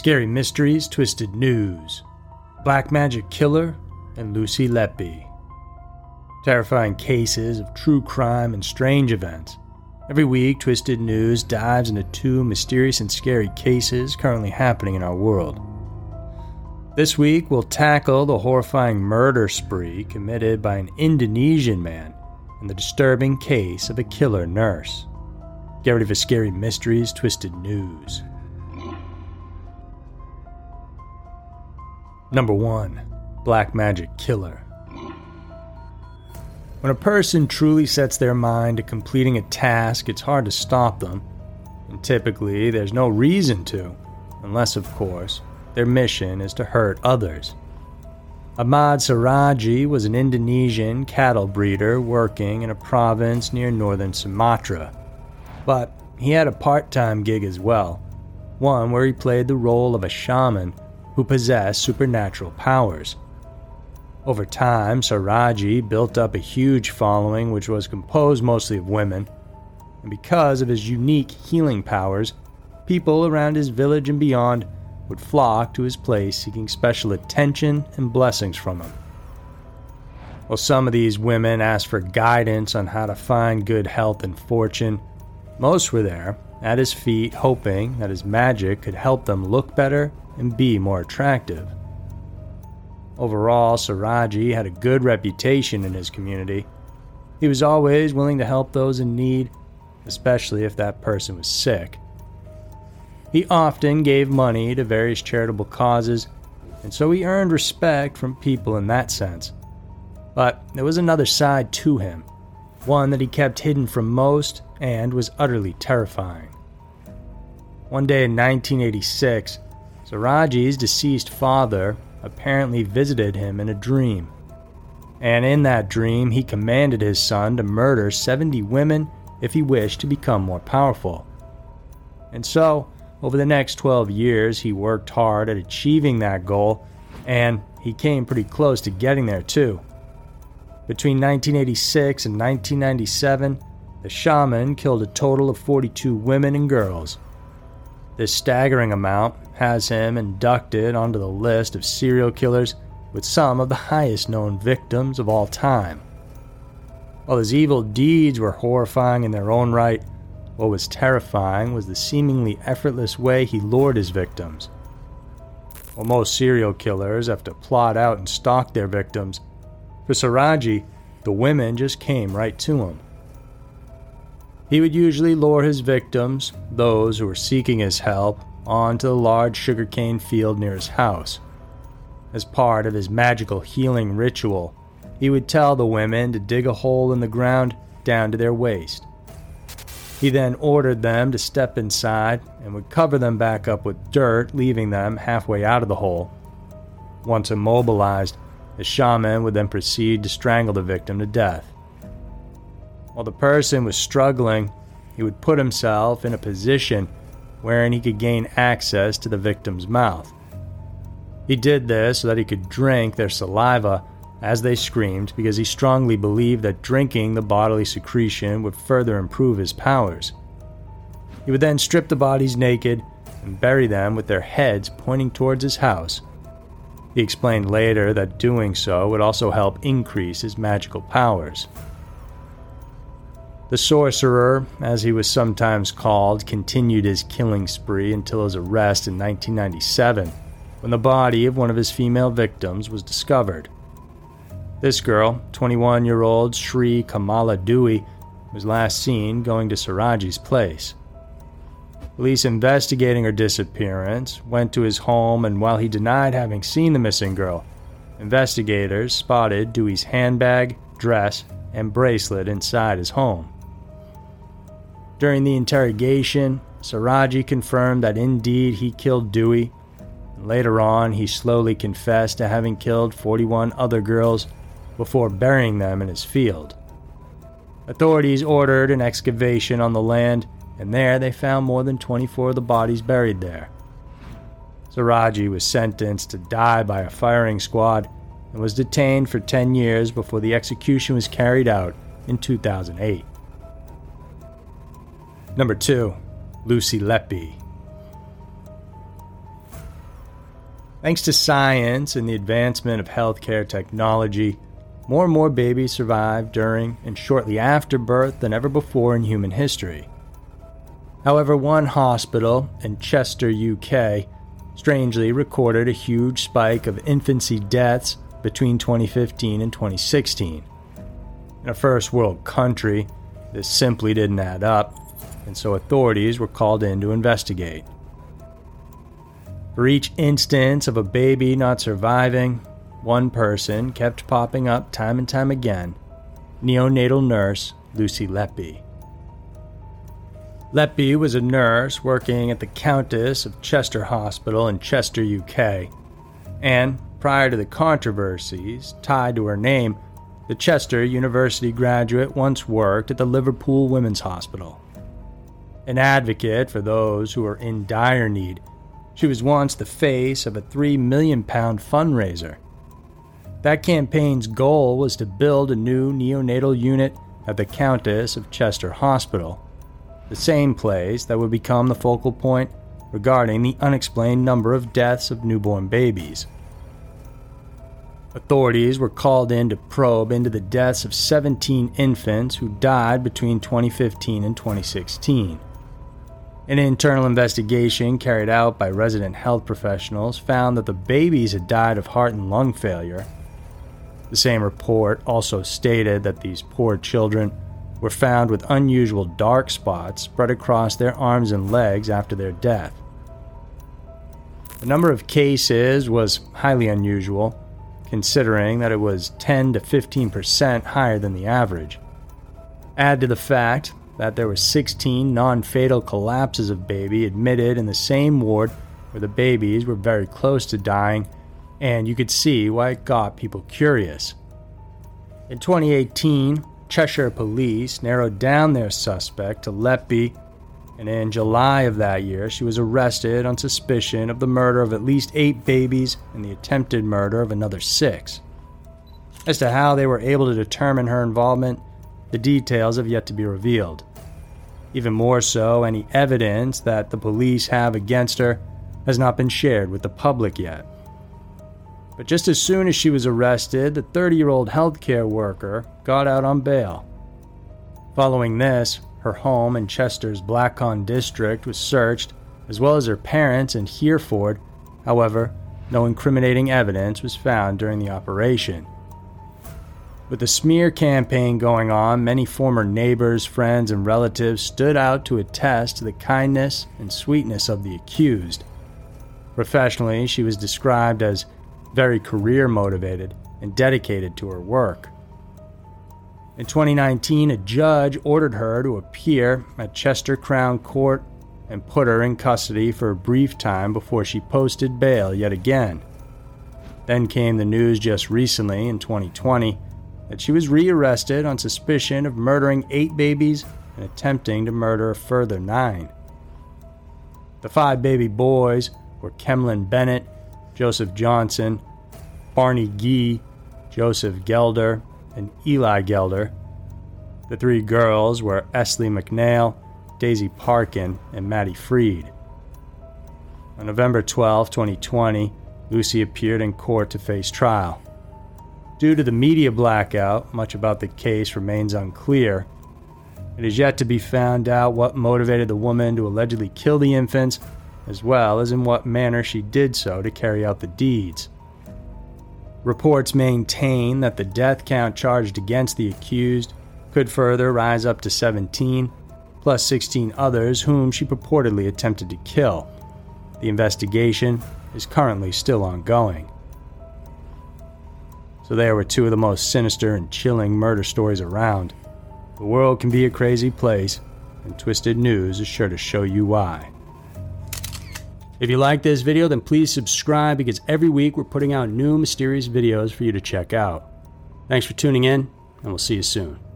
Scary Mysteries, Twisted News, Black Magic Killer, and Lucy Letby. Terrifying cases of true crime and strange events. Every week, Twisted News dives into two mysterious and scary cases currently happening in our world. This week, we'll tackle the horrifying murder spree committed by an Indonesian man and the disturbing case of a killer nurse. Get ready for Scary Mysteries, Twisted News. Number 1 Black Magic Killer. When a person truly sets their mind to completing a task, it's hard to stop them. And typically, there's no reason to, unless, of course, their mission is to hurt others. Ahmad Siraji was an Indonesian cattle breeder working in a province near northern Sumatra. But he had a part time gig as well, one where he played the role of a shaman who possessed supernatural powers. Over time, Siraji built up a huge following which was composed mostly of women, and because of his unique healing powers, people around his village and beyond would flock to his place seeking special attention and blessings from him. While some of these women asked for guidance on how to find good health and fortune, most were there at his feet hoping that his magic could help them look better and be more attractive. Overall, Siraji had a good reputation in his community. He was always willing to help those in need, especially if that person was sick. He often gave money to various charitable causes, and so he earned respect from people in that sense. But there was another side to him, one that he kept hidden from most and was utterly terrifying. One day in 1986, Siraji's deceased father apparently visited him in a dream. And in that dream, he commanded his son to murder 70 women if he wished to become more powerful. And so, over the next 12 years, he worked hard at achieving that goal, and he came pretty close to getting there too. Between 1986 and 1997, the shaman killed a total of 42 women and girls. This staggering amount has him inducted onto the list of serial killers with some of the highest known victims of all time. While his evil deeds were horrifying in their own right, what was terrifying was the seemingly effortless way he lured his victims. While most serial killers have to plot out and stalk their victims, for Siraji, the women just came right to him. He would usually lure his victims, those who were seeking his help, onto the large sugarcane field near his house. As part of his magical healing ritual, he would tell the women to dig a hole in the ground down to their waist. He then ordered them to step inside and would cover them back up with dirt, leaving them halfway out of the hole. Once immobilized, the shaman would then proceed to strangle the victim to death. While the person was struggling, he would put himself in a position wherein he could gain access to the victim's mouth. He did this so that he could drink their saliva as they screamed because he strongly believed that drinking the bodily secretion would further improve his powers. He would then strip the bodies naked and bury them with their heads pointing towards his house. He explained later that doing so would also help increase his magical powers. The sorcerer, as he was sometimes called, continued his killing spree until his arrest in 1997, when the body of one of his female victims was discovered. This girl, 21 year old Sri Kamala Dewi, was last seen going to Siraji's place. Police investigating her disappearance went to his home, and while he denied having seen the missing girl, investigators spotted Dewi's handbag, dress, and bracelet inside his home. During the interrogation, Siraji confirmed that indeed he killed Dewi. Later on, he slowly confessed to having killed 41 other girls before burying them in his field. Authorities ordered an excavation on the land, and there they found more than 24 of the bodies buried there. Siraji was sentenced to die by a firing squad and was detained for 10 years before the execution was carried out in 2008. Number 2. Lucy Letby. Thanks to science and the advancement of healthcare technology, more and more babies survive during and shortly after birth than ever before in human history. However, one hospital in Chester, UK, strangely recorded a huge spike of infancy deaths between 2015 and 2016. In a first world country, this simply didn't add up, and so authorities were called in to investigate. For each instance of a baby not surviving, one person kept popping up time and time again neonatal nurse Lucy Letby. Letby was a nurse working at the Countess of Chester Hospital in Chester, UK, and prior to the controversies tied to her name, the Chester University graduate once worked at the Liverpool Women's Hospital. An advocate for those who are in dire need she was once the face of a £3 million fundraiser. That campaign's goal was to build a new neonatal unit at the Countess of Chester Hospital, the same place that would become the focal point regarding the unexplained number of deaths of newborn babies. Authorities were called in to probe into the deaths of 17 infants who died between 2015 and 2016. An internal investigation carried out by resident health professionals found that the babies had died of heart and lung failure. The same report also stated that these poor children were found with unusual dark spots spread across their arms and legs after their death. The number of cases was highly unusual, considering that it was 10 to 15% higher than the average. Add to the fact that there were 16 non fatal collapses of baby admitted in the same ward where the babies were very close to dying, and you could see why it got people curious. In 2018, Cheshire police narrowed down their suspect to Letby, and in July of that year, she was arrested on suspicion of the murder of at least eight babies and the attempted murder of another six. As to how they were able to determine her involvement, the details have yet to be revealed. Even more so, any evidence that the police have against her has not been shared with the public yet. But just as soon as she was arrested, the 30 year old healthcare worker got out on bail. Following this, her home in Chester's Blacon district was searched, as well as her parents in Hereford. However, no incriminating evidence was found during the operation. With the smear campaign going on, many former neighbors, friends, and relatives stood out to attest to the kindness and sweetness of the accused. Professionally, she was described as very career motivated and dedicated to her work. In 2019, a judge ordered her to appear at Chester Crown Court and put her in custody for a brief time before she posted bail yet again. Then came the news just recently in 2020 that she was rearrested on suspicion of murdering eight babies and attempting to murder a further nine. The five baby boys were Kemlin Bennett, Joseph Johnson, Barney Gee, Joseph Gelder, and Eli Gelder. The three girls were Esley McNeil, Daisy Parkin, and Maddie Freed. On November 12, 2020, Lucy appeared in court to face trial. Due to the media blackout, much about the case remains unclear. It is yet to be found out what motivated the woman to allegedly kill the infants, as well as in what manner she did so to carry out the deeds. Reports maintain that the death count charged against the accused could further rise up to 17, plus 16 others whom she purportedly attempted to kill. The investigation is currently still ongoing. So there were two of the most sinister and chilling murder stories around. The world can be a crazy place, and Twisted News is sure to show you why. If you like this video, then please subscribe because every week we're putting out new mysterious videos for you to check out. Thanks for tuning in, and we'll see you soon.